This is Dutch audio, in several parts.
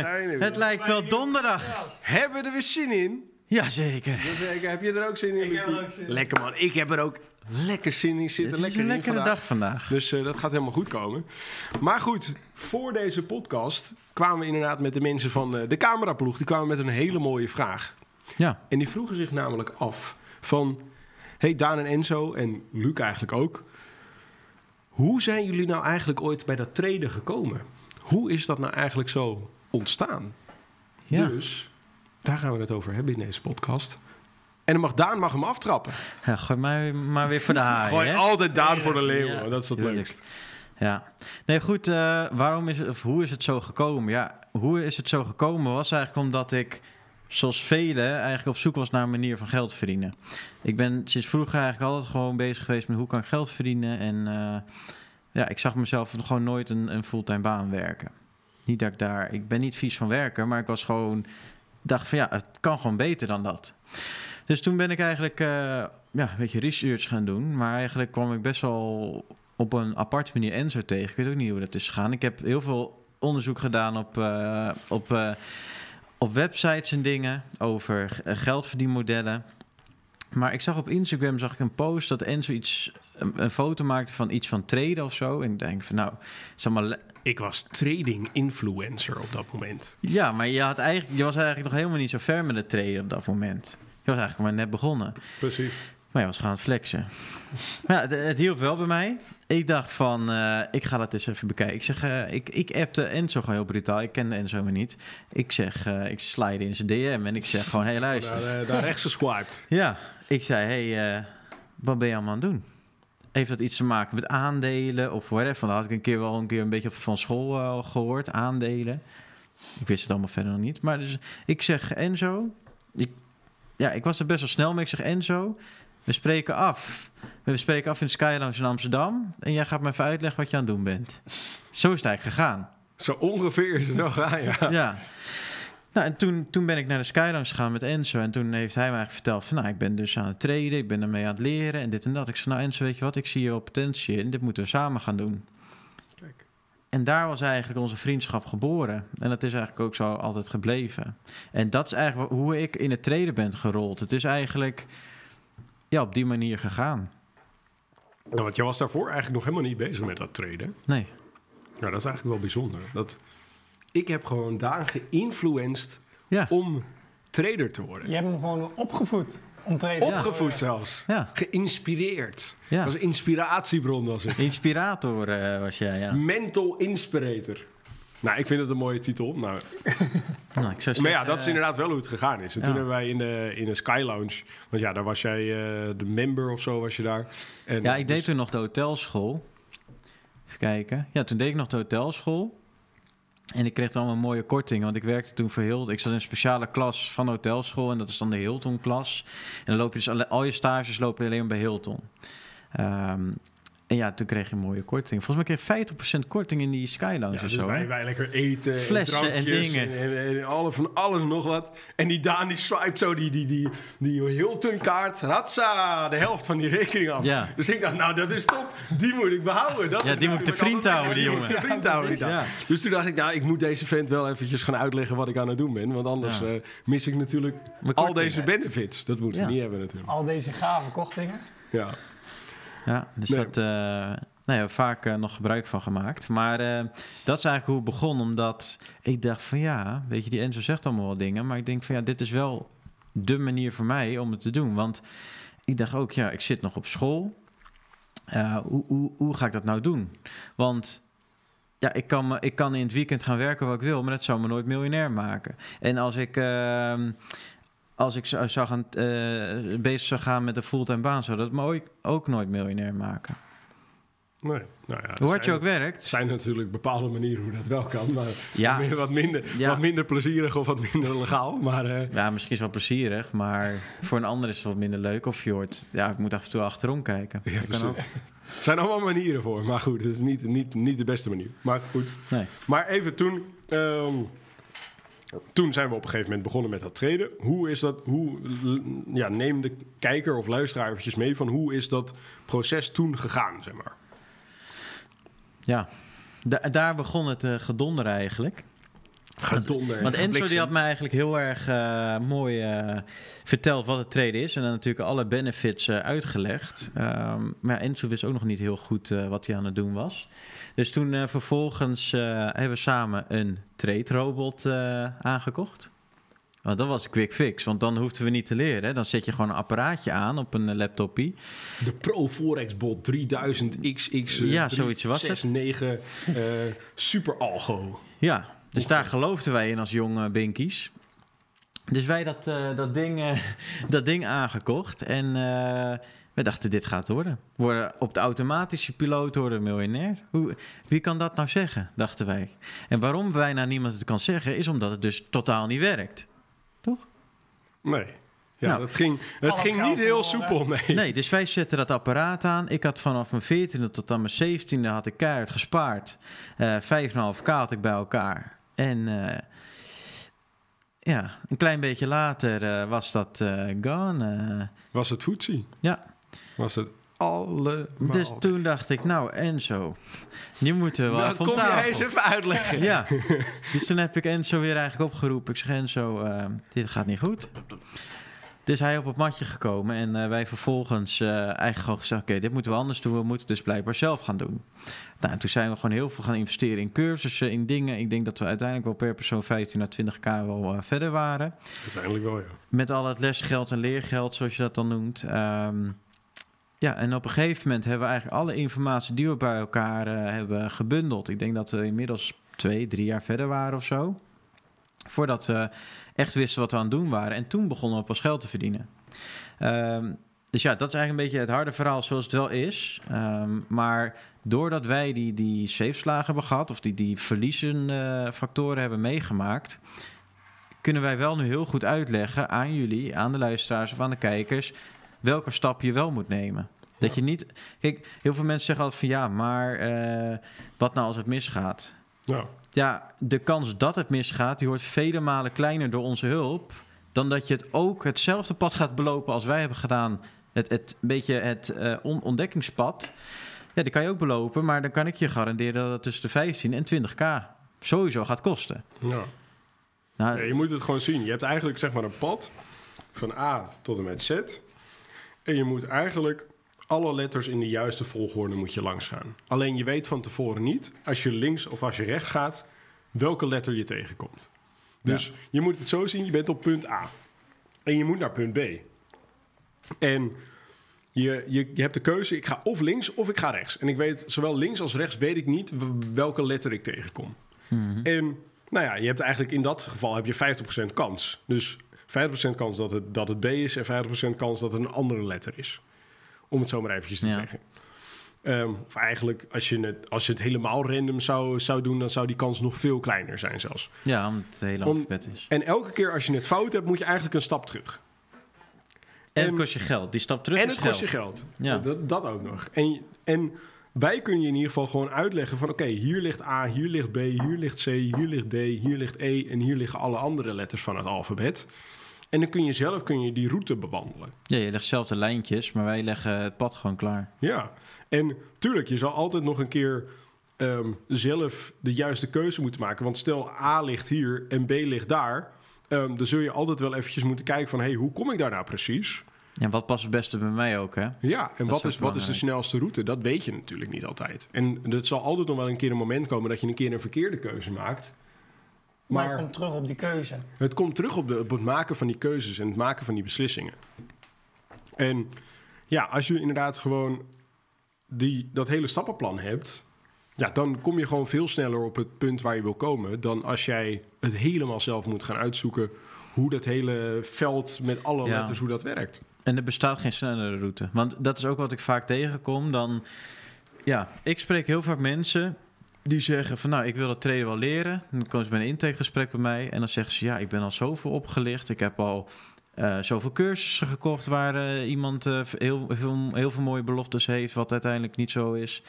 jongen. Het lijkt wel donderdag. Hebben we er weer zin in? Jazeker. Jazeker. Heb je er ook zin in? Ik heb er ook zin in. Lekker man. Ik heb er ook lekker zin in. Zit Het er is lekker een lekkere vandaag. dag vandaag. Dus eh, dat gaat helemaal goed komen. Maar goed, voor deze podcast kwamen we inderdaad met de mensen van eh, de cameraploeg. Die kwamen met een hele mooie vraag. Ja. En die vroegen zich namelijk af van... Hey Daan en Enzo en Luc eigenlijk ook. Hoe zijn jullie nou eigenlijk ooit bij dat treden gekomen? Hoe is dat nou eigenlijk zo ontstaan? Ja. Dus daar gaan we het over hebben in deze podcast. En dan mag Daan mag hem aftrappen. ja, gooi mij maar weer voor de haai, Gooi hè? altijd Daan voor de leeuw. Ja, man. dat is het tuurlijk. leukst. Ja. Nee, goed. eh, waarom is het, of hoe is het zo gekomen? Ja, hoe is het zo gekomen was eigenlijk omdat ik, zoals velen, eigenlijk op zoek was naar een manier van geld verdienen. Ik ben sinds vroeger eigenlijk altijd gewoon bezig geweest met hoe kan ik geld verdienen. En eh, ja, ik zag mezelf gewoon nooit een, een fulltime baan werken. Niet dat ik daar, ik ben niet vies van werken, maar ik was gewoon, dacht van ja, het kan gewoon beter dan dat. Dus toen ben ik eigenlijk eh, ja, een beetje research gaan doen. Maar eigenlijk kwam ik best wel op een aparte manier Enzo tegen. Ik weet ook niet hoe dat is gegaan. Ik heb heel veel onderzoek gedaan op, eh, op, eh, op websites en dingen over geldverdienmodellen. Maar ik zag op Instagram zag ik een post dat Enzo iets, een, een foto maakte van iets van traden of zo. En ik denk van nou, allemaal le- Ik was trading influencer op dat moment. ja, maar je, had eigenlijk, je was eigenlijk nog helemaal niet zo ver met het traden op dat moment. Je was eigenlijk maar net begonnen. Precies. Maar je was gaan het flexen. Maar ja, het, het hielp wel bij mij. Ik dacht van, eh, ik ga dat eens even bekijken. Ik zeg, eh, ik, ik appte Enzo gewoon heel brutaal. Ik kende Enzo maar niet. Ik zeg, eh, ik slide in zijn DM en ik zeg gewoon, hé hey, luister. Daar, eh, daar rechts geswiped. Ja, ik zei, hé, hey, eh, wat ben je allemaal aan het doen? Heeft dat iets te maken met aandelen of whatever? Dat had ik een keer wel een keer een beetje van school eh, gehoord, aandelen. Ik wist het allemaal verder nog niet. Maar dus ik zeg, Enzo, ik, ja, ik was er best wel snel mee. Ik zeg, Enzo, we spreken af. We spreken af in Sky Lounge in Amsterdam. En jij gaat me even uitleggen wat je aan het doen bent. Zo is het eigenlijk gegaan. Zo ongeveer is het wel gaan, ja. Ja. Nou, en toen, toen ben ik naar de Skylands gegaan met Enzo. En toen heeft hij mij eigenlijk verteld van... Nou, ik ben dus aan het traden, ik ben ermee aan het leren en dit en dat. Ik zei, nou Enzo, weet je wat? Ik zie hier wel potentie in. Dit moeten we samen gaan doen. Kijk. En daar was eigenlijk onze vriendschap geboren. En dat is eigenlijk ook zo altijd gebleven. En dat is eigenlijk hoe ik in het traden ben gerold. Het is eigenlijk ja, op die manier gegaan. Nou, want jij was daarvoor eigenlijk nog helemaal niet bezig met dat traden. Nee. Nou, dat is eigenlijk wel bijzonder. Dat, ik heb gewoon Daan geïnfluenced Ja. om trader te worden. Je hebt hem gewoon opgevoed om trader Opgevoed zelfs. Ja. Geïnspireerd. Ja. Dat was een inspiratiebron, was ik. Inspirator eh, was jij, ja. Mental inspirator. Nou, ik vind het een mooie titel. Nou, Nou, ik zou maar ja, zeggen, dat is eh, inderdaad wel hoe het gegaan is. En ja. toen hebben wij in de, in de Sky Lounge... Want ja, daar was jij eh, de member of zo, was je daar. En, Ja, ik deed dus- toen nog de hotelschool. Even kijken. Ja, toen deed ik nog de hotelschool. En ik kreeg dan allemaal mooie kortingen, want ik werkte toen voor Hilton. Ik zat in een speciale klas van hotelschool en dat is dan de Hilton-klas. En dan loop je dus alle, al je stages lopen alleen bij Hilton. Ehm, en ja, toen kreeg je een mooie korting. Volgens mij kreeg je 50% korting in die Sky Lounge Ja, dus zo. wij, wij lekker eten, Flessen en, dingen. En, en, en alle, van alles nog wat. En die Daan die swipet zo die, die, die, die Hilton kaart. Ratsa, de helft van die rekening af. Ja. Dus ik dacht, nou dat is top. Die moet ik behouden. Dat Ja, die moet ik te vriend houden, die jongen. vriend houden. Ja. Dus toen dacht ik, nou ik moet deze vent wel eventjes gaan uitleggen wat ik aan het doen ben. Want anders Ja. eh, mis ik natuurlijk al deze benefits. Dat moeten we Ja. niet hebben natuurlijk. Al deze gave kortingen. Ja. Ja, dus Nee. dat eh nou ja, vaak eh, nog gebruik van gemaakt. Maar eh, dat is eigenlijk hoe het begon, omdat ik dacht van ja, weet je, die Enzo zegt allemaal wel dingen, maar ik denk van ja, dit is wel de manier voor mij om het te doen. Want ik dacht ook, ja, ik zit nog op school. Hoe, hoe, hoe ga ik dat nou doen? Want ja, ik kan, ik kan in het weekend gaan werken wat ik wil, maar dat zou me nooit miljonair maken. En als ik, ehm, als ik zou, zou gaan, eh, bezig zou gaan met een fulltime baan, zou dat me ook, ook nooit miljonair maken. Nee. Nou ja, Hoe hard je ook werkt. Er zijn natuurlijk bepaalde manieren hoe dat wel kan. Maar Ja. wat, wat, minder, Ja. wat minder plezierig of wat minder legaal. Maar eh, Ja, misschien is het wel plezierig, maar voor een ander is het wat minder leuk. Of je hoort, ja, ik moet af en toe achterom kijken. Ja, kan er zijn allemaal manieren voor. Maar goed, het is niet, niet, niet de beste manier. Maar goed. Nee. Maar even toen... ehm, toen zijn we op een gegeven moment begonnen met dat treden. Hoe is dat... Hoe, ja, neem de kijker of luisteraar eventjes mee van hoe is dat proces toen gegaan, zeg maar. Ja, Da- daar begon het eh, gedonder eigenlijk. Gedonder. Want Enzo die had me eigenlijk heel erg eh, mooi eh, verteld wat het treden is. En dan natuurlijk alle benefits eh, uitgelegd. Ehm, maar Enzo wist ook nog niet heel goed wat hij aan het doen was. Dus toen vervolgens hebben we samen een trade-robot eh, aangekocht. Want dat was een quick fix, want dan hoefden we niet te leren. hè. Dan zet je gewoon een apparaatje aan op een laptopie. De Pro Forex Bot 3000 XX. Ja, zoiets was het. 69 eh Super Algo. Ja, dus daar geloofden wij in als jonge binkies. Dus wij dat, eh, dat, ding, eh, dat ding aangekocht. En eh we dachten, dit gaat worden. We Worden op de automatische piloot worden miljonair. Hoe, wie kan dat nou zeggen, dachten wij. En waarom wij naar niemand het kan zeggen, is omdat het dus totaal niet werkt. Toch? Nee. Ja, Nou. dat ging, het ging niet heel soepel, nee. Nee, dus wij zetten dat apparaat aan. Ik had vanaf mijn 14e tot aan mijn 17e had ik keihard gespaard. Eh 5,5k had ik bij elkaar. En eh, ja, een klein beetje later eh, was dat eh, gone. Was het voetzie? ja, Was het allemaal... dus toen dacht ik, nou Enzo, nu moeten we wel Nou, kom jij eens even uitleggen. Ja, dus toen heb ik Enzo weer eigenlijk opgeroepen. Ik zeg Enzo, dit gaat niet goed. Dus hij op het matje gekomen en eh, wij vervolgens eh, eigenlijk gewoon gezegd... oké, dit moeten we anders doen, we moeten het dus blijkbaar zelf gaan doen. Nou, toen zijn we gewoon heel veel gaan investeren in cursussen, in dingen. Ik denk dat we uiteindelijk wel per persoon 15 à 20k wel eh, verder waren. Uiteindelijk wel, ja. Met al het lesgeld en leergeld, zoals je dat dan noemt. Ehm, ja, en op een gegeven moment hebben we eigenlijk alle informatie die we bij elkaar hebben gebundeld. Ik denk dat we inmiddels twee, drie jaar verder waren of zo. Voordat we echt wisten wat we aan het doen waren. En toen begonnen we pas geld te verdienen. Ehm, dus ja, dat is eigenlijk een beetje het harde verhaal zoals het wel is. Ehm, maar doordat wij die, die safe-slagen hebben gehad, of die, die verliezen eh, factoren hebben meegemaakt, kunnen wij wel nu heel goed uitleggen aan jullie, aan de luisteraars of aan de kijkers, welke stap je wel moet nemen. Dat je niet. Kijk, heel veel mensen zeggen altijd van ja, maar eh, wat nou als het misgaat? Ja, de kans dat het misgaat, die wordt vele malen kleiner door onze hulp. Dan dat je het ook hetzelfde pad gaat belopen als wij hebben gedaan. Het, het beetje het eh, on- ontdekkingspad. Ja, die kan je ook belopen, maar dan kan ik je garanderen dat het tussen de 15 en 20k sowieso gaat kosten. ja. Nou, Ja, je moet het gewoon zien. Je hebt eigenlijk zeg maar een pad van A tot en met Z. En je moet eigenlijk alle letters in de juiste volgorde moet je langs gaan. Alleen je weet van tevoren niet, als je links of als je rechts gaat, welke letter je tegenkomt. Dus je moet het zo zien, je bent op punt A. En je moet naar punt B. En je, je, je hebt de keuze, ik ga of links of ik ga rechts. En ik weet, zowel links als rechts weet ik niet welke letter ik tegenkom. mhm. En nou ja, je hebt eigenlijk in dat geval heb je 50% kans. Dus 50% kans dat het, dat het B is en 50% kans dat het een andere letter is. Om het zo maar eventjes te Ja. zeggen. Ehm, of eigenlijk, als je, het, als je het helemaal random zou, zou doen, dan zou die kans nog veel kleiner zijn zelfs. Ja, omdat het hele alfabet is. En elke keer als je het fout hebt, moet je eigenlijk een stap terug. En en- het kost je geld. Die stap terug en het kost geld. je geld. Ja. Dat, dat ook nog. En, en wij kunnen je in ieder geval gewoon uitleggen van... oké, hier ligt A, hier ligt B, hier ligt C, hier ligt D, hier ligt E... en hier liggen alle andere letters van het alfabet. En dan kun je zelf kun je die route bewandelen. Ja, je legt zelf de lijntjes, maar wij leggen het pad gewoon klaar. Ja, en tuurlijk, je zal altijd nog een keer ehm, zelf de juiste keuze moeten maken. Want stel A ligt hier en B ligt daar... ehm, dan zul je altijd wel eventjes moeten kijken van... hé, hey, hoe kom ik daar nou precies? Ja, wat past het beste bij mij ook, hè? Ja, en wat is, wat is de snelste route? Dat weet je natuurlijk niet altijd. En er zal altijd nog wel een keer een moment komen dat je een keer een verkeerde keuze maakt. Maar, Maar ik kom terug op die keuze. het komt terug op, de, op het maken van die keuzes en het maken van die beslissingen. En ja, als je inderdaad gewoon die, dat hele stappenplan hebt, ja, dan kom je gewoon veel sneller op het punt waar je wil komen dan als jij het helemaal zelf moet gaan uitzoeken hoe dat hele veld met alle Ja. letters, hoe dat werkt. En er bestaat geen snellere route. Want dat is ook wat ik vaak tegenkom. Dan ja, ik spreek heel vaak mensen die zeggen van nou, ik wil dat traden wel leren. Dan komen ze bij een intakegesprek bij mij en dan zeggen ze ja, ik ben al zoveel opgelicht. Ik heb al eh, zoveel cursussen gekocht waar eh, iemand eh, heel, veel, heel veel mooie beloftes heeft, wat uiteindelijk niet zo is.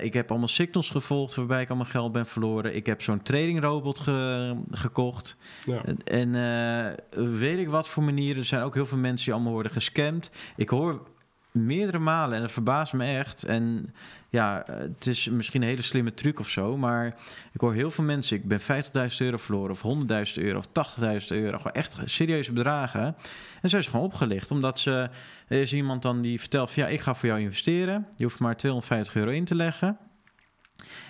Ik heb allemaal signals gevolgd waarbij ik allemaal geld ben verloren. Ik heb zo'n tradingrobot ge- gekocht. Ja. En weet ik wat voor manieren. Er zijn ook heel veel mensen die allemaal worden gescamd. Ik hoor meerdere malen en het verbaast me echt. En ja, het is misschien een hele slimme truc of zo. Maar ik hoor heel veel mensen. Ik ben 50.000 euro verloren of 100.000 euro of 80.000 euro. Gewoon echt serieuze bedragen. En zo is gewoon opgelicht. Omdat ze, is iemand dan die vertelt ja, ik ga voor jou investeren. Je hoeft maar 250 euro in te leggen.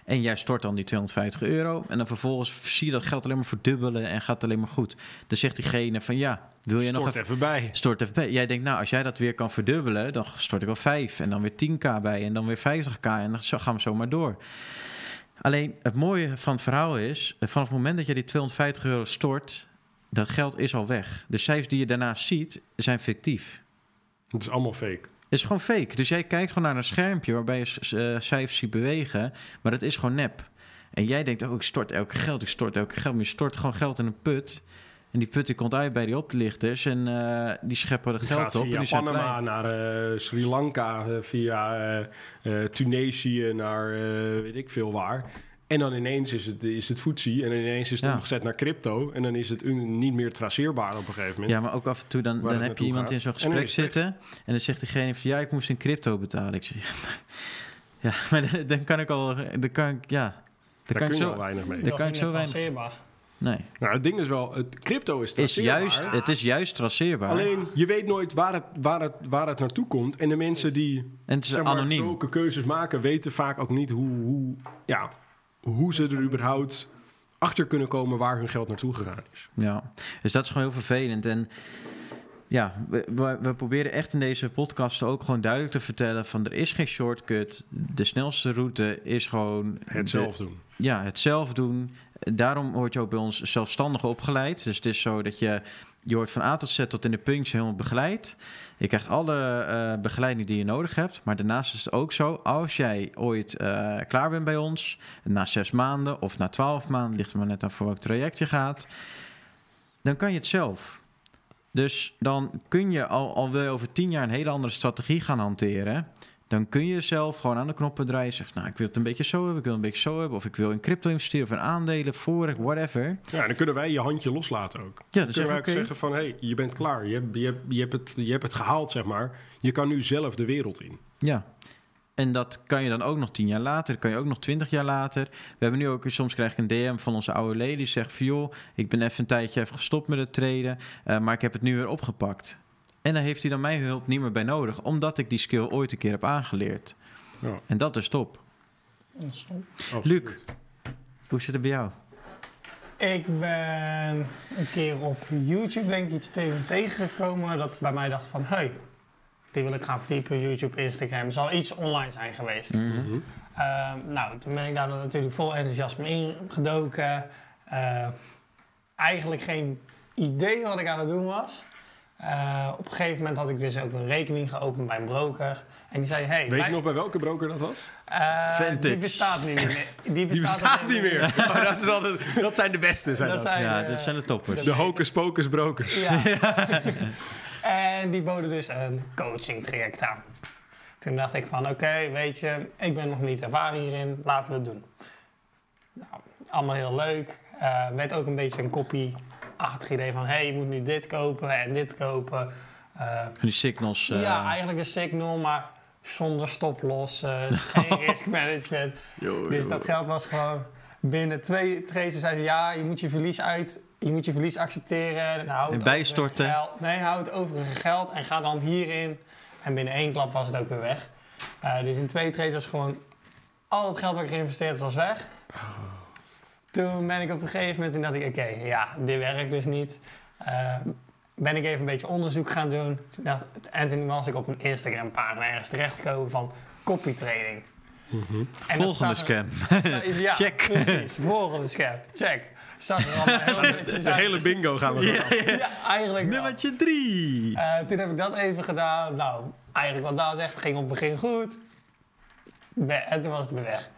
En jij stort dan die 250 euro. En dan vervolgens zie je dat geld alleen maar verdubbelen en gaat het alleen maar goed. Dan zegt diegene van ja, wil je nog Stort even... even bij. Stort even bij. Jij denkt, nou, als jij dat weer kan verdubbelen, dan stort ik wel 5 en dan weer 10k bij en dan weer 50k en dan zo gaan we zo maar door. Alleen het mooie van het verhaal is, eh, vanaf het moment dat je die 250 euro stort, dat geld is al weg. De cijfers die je daarnaast ziet, zijn fictief. Het is allemaal fake. Het is gewoon fake. Dus jij kijkt gewoon naar een schermpje waarbij je eh, cijfers ziet bewegen, maar dat is gewoon nep. En jij denkt, oh, ik stort elke geld, ik stort elke geld. Maar je stort gewoon geld in een put. En die put die komt uit bij die oplichters en eh, die scheppen Die geld op. en via die zijn Panama naar eh, Sri Lanka, via Tunesië naar weet ik veel waar. En dan ineens is het, is het footsie en dan ineens is het Ja. omgezet naar crypto. En dan is het un- niet meer traceerbaar op een gegeven moment. Ja, maar ook af en toe dan, dan heb je iemand gaat. in zo'n gesprek zitten en dan zegt diegene van ja, ik moest in crypto betalen. Ik zeg ja, maar, ja, maar dan- kan ik al, dan kan ik, ja, dan Daar kan ik kun je zo, al weinig mee. Daar Dat kan is ik niet zo weinig- traceerbaar. nee. Nou, het ding is wel, het crypto is Is traceerbaar. juist, het is juist traceerbaar. Alleen, je weet nooit waar het, waar, het, waar het naartoe komt. En de mensen die en het is zeg maar, anoniem. zulke keuzes maken, weten vaak ook niet hoe, hoe, ja, hoe ze er überhaupt achter kunnen komen waar hun geld naartoe gegaan is. Ja, dus dat is gewoon heel vervelend. En ja, we, we, we proberen echt in deze podcast ook gewoon duidelijk te vertellen van er is geen shortcut. De snelste route is gewoon Het de- zelf doen. ja, het zelf doen. Daarom word je ook bij ons zelfstandig opgeleid. Dus het is zo dat je, je wordt van A tot Z tot in de puntjes helemaal begeleid. Je krijgt alle eh, begeleiding die je nodig hebt. Maar daarnaast is het ook zo, als jij ooit eh, klaar bent bij ons, na zes maanden of na twaalf maanden, ligt er maar net aan voor welk traject je gaat, dan kan je het zelf. Dus dan kun je, al, al wil je over tien jaar een hele andere strategie gaan hanteren, dan kun je zelf gewoon aan de knoppen draaien. Zegt, nou, ik wil het een beetje zo hebben, ik wil het een beetje zo hebben. Of ik wil in crypto investeren of in aandelen, forex, whatever. Ja, dan kunnen wij je handje loslaten ook. Ja, Dan dus kunnen wij zeg, ook zeggen van, hé, hey, je bent klaar. Je hebt, je, hebt, je, hebt het, je hebt het gehaald, zeg maar. Je kan nu zelf de wereld in. Ja. En dat kan je dan ook nog tien jaar later, kan je ook nog twintig jaar later. We hebben nu ook, soms krijg ik een DM van onze oude lady die zegt van joh, ik ben even een tijdje even gestopt met het traden, eh, maar ik heb het nu weer opgepakt. En dan heeft hij dan mijn hulp niet meer bij nodig, omdat ik die skill ooit een keer heb aangeleerd. Ja. En dat is top. Dat is. Luc. Hoe zit het bij jou? Ik ben een keer op YouTube denk ik iets tegen tegengekomen dat bij mij dacht van, hey, die wil ik gaan verdiepen, YouTube, Instagram. zal iets online zijn geweest. Mhm. Mhm. Eh, nou, toen ben ik daar natuurlijk vol enthousiasme in gedoken. Eh, eigenlijk geen idee wat ik aan het doen was. Eh, op een gegeven moment had ik dus ook een rekening geopend bij een broker. En die zei, hey, Weet je nog bij welke broker dat was? Eh, Vintage. Die bestaat niet meer. Die bestaat, Die bestaat ook niet meer. Oh, dat, is altijd, dat zijn de beste, zijn Dat dat. zijn, Ja, eh, dit zijn de toppers. De hocus pocus brokers. Ja. en die boden dus een coaching traject aan. Toen dacht ik van, oké, weet je, ik ben nog niet ervaren hierin, laten we het doen. Nou, allemaal heel leuk. Eh werd ook een beetje een kopie-achtig idee van, hé, hey, je moet nu dit kopen en dit kopen. Eh, Die signals. eh, ja, eigenlijk een signal, maar zonder stoploss, eh, geen risk management. Dus dat geld was gewoon binnen twee trades. zei ze ja, je moet je verlies uit, je moet je verlies accepteren. En hou En bijstorten. Geld, nee, hou het overige geld en ga dan hierin. En binnen één klap was het ook weer weg. Eh, dus in twee trades was gewoon al het geld wat ik geïnvesteerd had, was weg. Toen ben ik op een gegeven moment, dacht ik, oké, ja, dit werkt dus niet. Eh, ben ik even een beetje onderzoek gaan doen. Toen dacht, en toen was ik op een Instagram pagina ergens terechtgekomen van copy dat Volgende er- scam. ja, Check. precies. Volgende scherm. Check. Zag er allemaal De uit. hele bingo gaan we af. Ja, eigenlijk wel. Nummertje drie. Eh, toen heb ik dat even gedaan. Nou, eigenlijk wat Daan zegt, ging op het begin goed. en toen was het weer weg.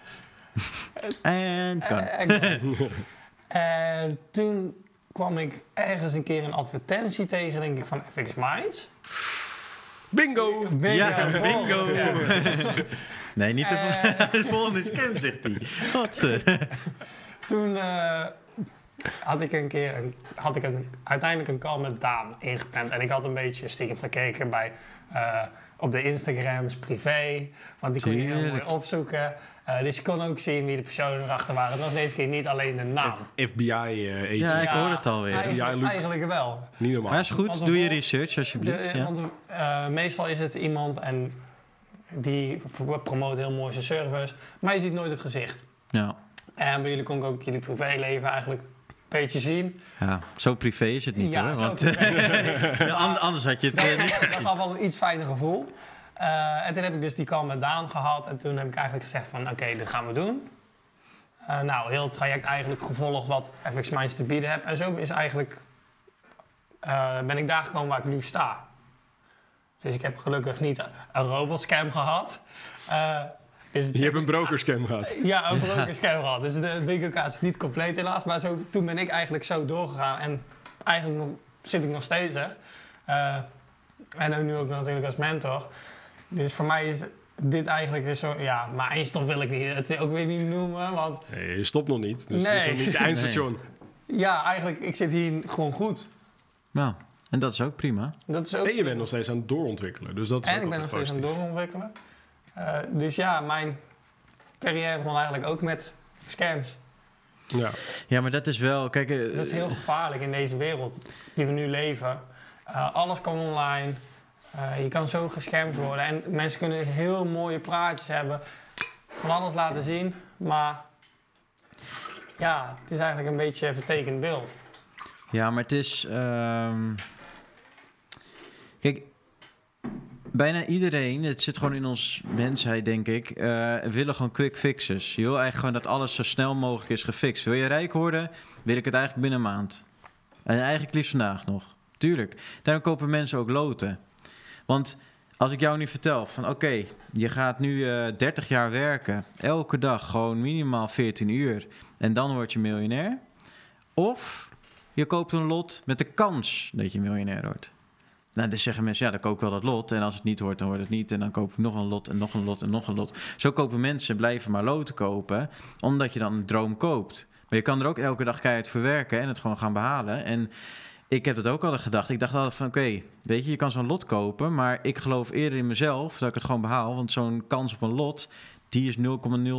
En kan. En, en- en toen kwam ik ergens een keer een advertentie tegen, denk ik, van FX Minds. Bingo! Bingo! Ja, bingo. Ja. Nee, niet de, Eh. de volgende scam, zegt hij. Wat? eh. Toen eh, had ik een keer een, had ik een, uiteindelijk een call met Daan ingepland. En ik had een beetje stiekem gekeken bij, eh, op de Instagrams privé. Want die kon je heel mooi opzoeken. Eh, dus je kon ook zien wie de personen erachter waren. Het was deze keer niet alleen de naam. FBI-agent. Ja, ik hoor het alweer. Eigenlijk, Ja, eigenlijk wel. Niet normaal. Maar is goed, Want doe je research alsjeblieft. De- Ja. Want eh, meestal is het iemand en die promoot heel mooi zijn service. Maar je ziet nooit het gezicht. Ja. En bij jullie kon ik ook jullie privéleven eigenlijk een beetje zien. ja, zo privé is het niet Ja, hoor. zo Want privé. Ja, an- anders had je het Dat, eh, niet. dat gaf wel een iets fijner gevoel. Eh, en toen heb ik dus die call met Daan gehad. En toen heb ik eigenlijk gezegd van oké, dit gaan we doen. Eh, nou, heel het traject eigenlijk gevolgd wat FX Minds te bieden heb. En zo is eigenlijk, eh, ben ik daar gekomen waar ik nu sta. Dus ik heb gelukkig niet een robotscam gehad. Dus Je hebt een brokerscam gehad. ja, een brokerscam gehad. Dus de bingo-kaart is niet compleet helaas. Maar zo, toen ben ik eigenlijk zo doorgegaan. En eigenlijk nog- zit ik nog steeds er. En ook nu ook natuurlijk als mentor. Dus voor mij is dit eigenlijk zo... Ja, maar eindstop wil ik niet, het ook weer niet noemen. Want Nee, je stopt nog niet. Dus het is Nee. nog niet je eindstation. ja, eigenlijk, ik zit hier gewoon goed. Nou, en dat is ook prima. Dat is ook... En je bent nog steeds aan het doorontwikkelen. Dus dat is En ook ik ben nog steeds aan het doorontwikkelen. Eh, dus ja, mijn carrière begon eigenlijk ook met scams. Ja. Ja, maar dat is wel... Kijk, eh, Dat is heel gevaarlijk in deze wereld die we nu leven. Eh, alles kan online. Eh, je kan zo gescamd worden. En mensen kunnen heel mooie praatjes hebben. Van alles laten zien. Maar ja, het is eigenlijk een beetje een vertekend beeld. Ja, maar het is. ehm, Kijk, bijna iedereen, het zit gewoon in ons mensheid, denk ik, eh willen gewoon quick fixes. Je wil eigenlijk gewoon dat alles zo snel mogelijk is gefixt. Wil je rijk worden, wil ik het eigenlijk binnen een maand. En eigenlijk liefst vandaag nog. Tuurlijk. Daarom kopen mensen ook loten. Want als ik jou nu vertel van oké, je gaat nu eh 30 jaar werken, elke dag gewoon minimaal 14 uur en dan word je miljonair. Of je koopt een lot met de kans dat je miljonair wordt. Nou, dan zeggen mensen, ja, dan koop ik wel dat lot. En als het niet wordt, dan wordt het niet. En dan koop ik nog een lot en nog een lot en nog een lot. Zo kopen mensen, blijven maar loten kopen, omdat je dan een droom koopt. Maar je kan er ook elke dag keihard voor werken en het gewoon gaan behalen. En ik heb dat ook altijd gedacht. Ik dacht altijd van, oké, weet je, je kan zo'n lot kopen. Maar ik geloof eerder in mezelf dat ik het gewoon behaal. Want zo'n kans op een lot, die is 0,0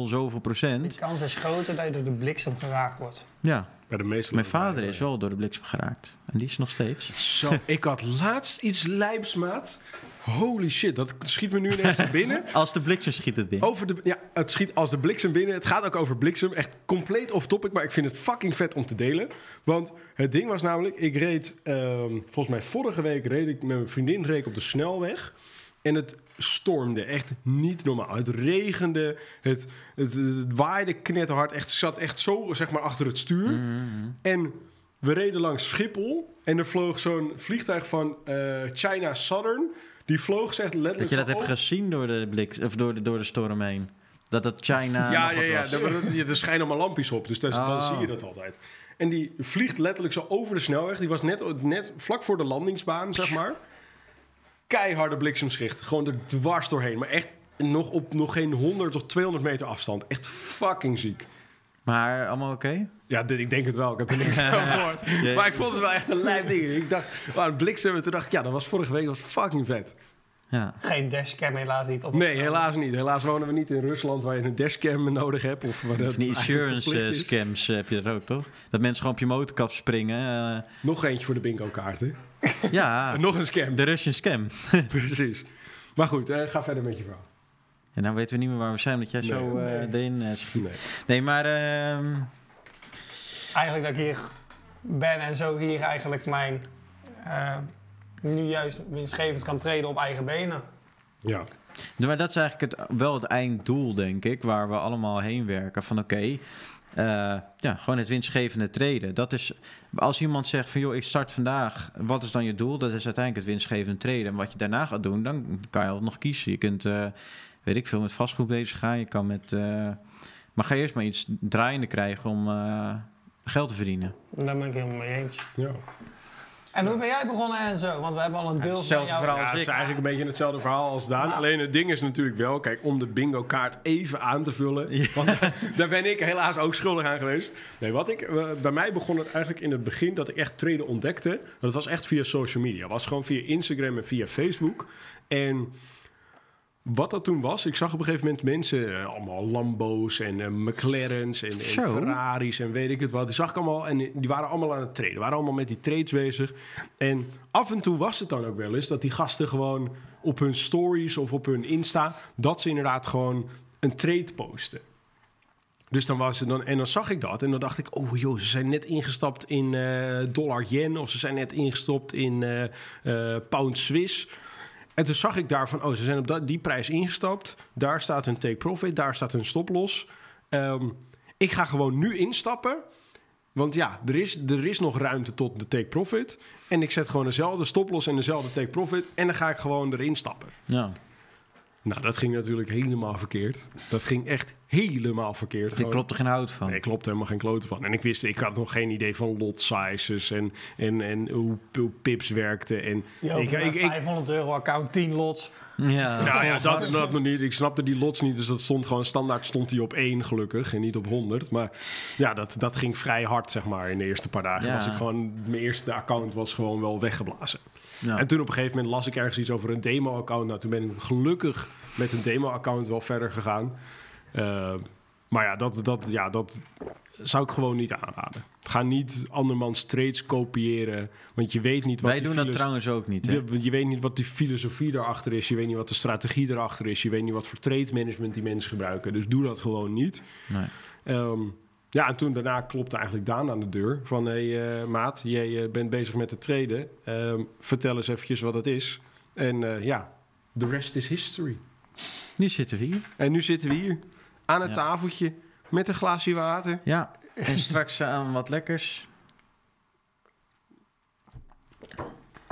zoveel procent. De kans is groter dat je door de bliksem geraakt wordt. Ja, Bij de meeste mijn vader is wel door de bliksem geraakt. En die is nog steeds. Zo, ik had laatst iets lijps, maat. Holy shit, dat schiet me nu ineens te binnen. Als de bliksem schiet het binnen. Over de, ja, het schiet als de bliksem binnen. Het gaat ook over bliksem. Echt compleet off topic, maar ik vind het fucking vet om te delen. Want het ding was namelijk, ik reed, ehm, volgens mij vorige week reed ik met mijn vriendin reed ik op de snelweg. En het stormde echt niet normaal. Het regende, het, het, het waaide knetterhard. Echt zat echt zo zeg maar achter het stuur. Mhm. En we reden langs Schiphol en er vloog zo'n vliegtuig van eh, China Southern. Die vloog zeg letterlijk Dat je dat hebt gezien door de, blik, of door de, door de storm heen. Dat het China ja, ja, ja, ja, er schijnen allemaal lampjes op, dus daar- dan Oh. zie je dat altijd. En die vliegt letterlijk zo over de snelweg. Die was net, net vlak voor de landingsbaan, zeg maar. Keiharde bliksemschicht. Gewoon er dwars doorheen. Maar echt nog op nog geen 100 of 200 meter afstand. Echt fucking ziek. Maar allemaal oké? Ja, dit- ik denk het wel. Ik heb er niks van gehoord. Maar ik vond het wel echt een lijp ding. Ik dacht, een bliksem. En toen dacht ik, ja, dat was vorige week was fucking vet. Ja. Geen dashcam helaas niet op. Nee, helaas niet. Helaas wonen we niet in Rusland waar je een dashcam nodig hebt. Of waar dat die insurance eh, scams eh, heb je er ook, toch? Dat mensen gewoon op je motorkap springen. eh, Nog eentje voor de bingo kaarten. ja, Nog een scam. de Russian scam. Precies. Maar goed, eh, ga verder met je verhaal. En nou weten we niet meer waar we zijn, dat jij Nee, zo nee. schiet. Nee. Nee, maar... ehm, Eigenlijk dat ik hier ben en zo hier eigenlijk mijn... nu juist winstgevend kan treden op eigen benen. Ja. Maar dat is eigenlijk het, wel het einddoel, denk ik, waar we allemaal heen werken. Van oké, eh, ja, gewoon het winstgevende treden. Dat is, als iemand zegt van joh, ik start vandaag, wat is dan je doel? Dat is uiteindelijk het winstgevende treden. En wat je daarna gaat doen, dan kan je altijd nog kiezen. Je kunt, eh, weet ik veel, met vastgoed bezig gaan. Je kan met... eh, maar ga eerst maar iets draaiende krijgen om eh, geld te verdienen. Daar ben ik helemaal mee eens. Ja. En hoe ben jij begonnen en zo? Want we hebben al een deel van hetzelfde jou... verhaal. Ja, het is eigenlijk een beetje hetzelfde verhaal als Daan. Alleen het ding is natuurlijk wel, kijk, om de bingo kaart even aan te vullen. Want daar- ben ik helaas ook schuldig aan geweest. Nee, wat ik, eh, bij mij begon het eigenlijk in het begin dat ik echt traden ontdekte. Dat was echt via social media. was gewoon via Instagram en via Facebook. En wat dat toen was, ik zag op een gegeven moment mensen, eh, allemaal Lambo's en eh, McLaren's en. Ferraris en weet ik het wat. Die zag ik allemaal en die waren allemaal aan het traden. waren allemaal met die trades bezig. En af en toe was het dan ook wel eens dat die gasten gewoon op hun stories of op hun Insta, dat ze inderdaad gewoon een trade posten. Dus dan was het dan, en dan zag ik dat en dan dacht ik, oh joh, ze zijn net ingestapt in eh, dollar yen of ze zijn net ingestapt in pound Swiss. En toen zag ik daarvan, oh, ze zijn op die prijs ingestapt. Daar staat hun take profit, daar staat hun stop loss. Ehm, ik ga gewoon nu instappen. Want ja, er is, er is nog ruimte tot de take profit. En ik zet gewoon dezelfde stop loss en dezelfde take profit. En dan ga ik gewoon erin stappen. Ja, Nou, dat ging natuurlijk helemaal verkeerd. Dat ging echt helemaal verkeerd. daar Gewoon- klopt er geen hout van. Nee, klopt helemaal geen kloten van. En ik wist, ik had nog geen idee van lot sizes en, en, en hoe, hoe pips werkten. En ik, ik, een ik, 500 euro account, 10 lots. Ja, nou ja, dat, dat nog niet. Ik snapte die lots niet, dus dat stond gewoon standaard stond die op 1 gelukkig en niet op 100. Maar ja, dat, dat ging vrij hard, zeg maar, in de eerste paar dagen. Ja. Was ik gewoon, mijn eerste account was gewoon wel weggeblazen. Ja. En toen op een gegeven moment las ik ergens iets over een demo-account. Nou, toen ben ik gelukkig met een demo-account wel verder gegaan. Eh, maar ja dat, dat, ja, dat zou ik gewoon niet aanraden. Ga niet andermans trades kopiëren, want je weet niet wat Wij die doen dat trouwens ook niet. Hè? je, je weet niet wat die filosofie erachter is. Je weet niet wat de strategie erachter is. Je weet niet wat voor trade management die mensen gebruiken. Dus doe dat gewoon niet. Nee. Ehm, ja, en toen daarna klopte eigenlijk Daan aan de deur. Van, hé hey, eh, maat, jij eh, bent bezig met het traden. Ehm, vertel eens eventjes wat het is. En eh, ja, the rest is history. Nu zitten we hier. En nu zitten we hier aan het Ja. tafeltje met een glaasje water. Ja, en straks aan wat lekkers.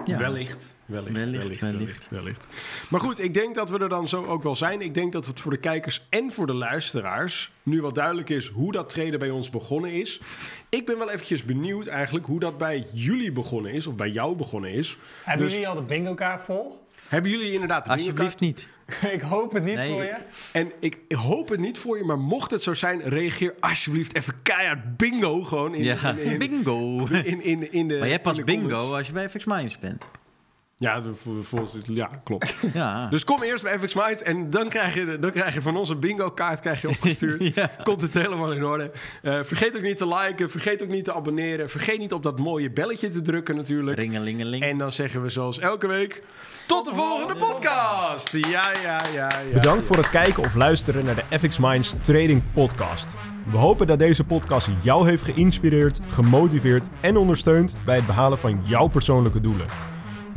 Ja. Wellicht. Wellicht, Wellicht, wellicht, wellicht, wellicht. wellicht. Maar goed, ik denk dat we er dan zo ook wel zijn. Ik denk dat het voor de kijkers en voor de luisteraars nu wel duidelijk is hoe dat treden bij ons begonnen is. Ik ben wel eventjes benieuwd eigenlijk hoe dat bij jullie begonnen is, of bij jou begonnen is. Hebben Dus- jullie al de bingo kaart vol? Hebben jullie inderdaad de bingo Alsjeblieft niet. ik hoop het niet Nee. voor je. En ik hoop het niet voor je, maar mocht het zo zijn, reageer alsjeblieft even keihard bingo gewoon in, Ja, in, in, bingo. in, in, in de Maar jij pas bingo comments. als je bij FX Minds bent. Ja, volgens het- ja, klopt. Ja. Dus kom eerst bij FX Minds en dan krijg je, dan krijg je van ons een bingo kaart krijg je opgestuurd. Ja. Komt het helemaal in orde. Eh, vergeet ook niet te liken, vergeet ook niet te abonneren. Vergeet niet op dat mooie belletje te drukken natuurlijk. Ringelingeling. En dan zeggen we zoals elke week... Tot de volgende podcast! Ja, ja, ja, ja. Bedankt voor het kijken of luisteren naar de FX Minds Trading Podcast. We hopen dat deze podcast jou heeft geïnspireerd, gemotiveerd en ondersteund bij het behalen van jouw persoonlijke doelen.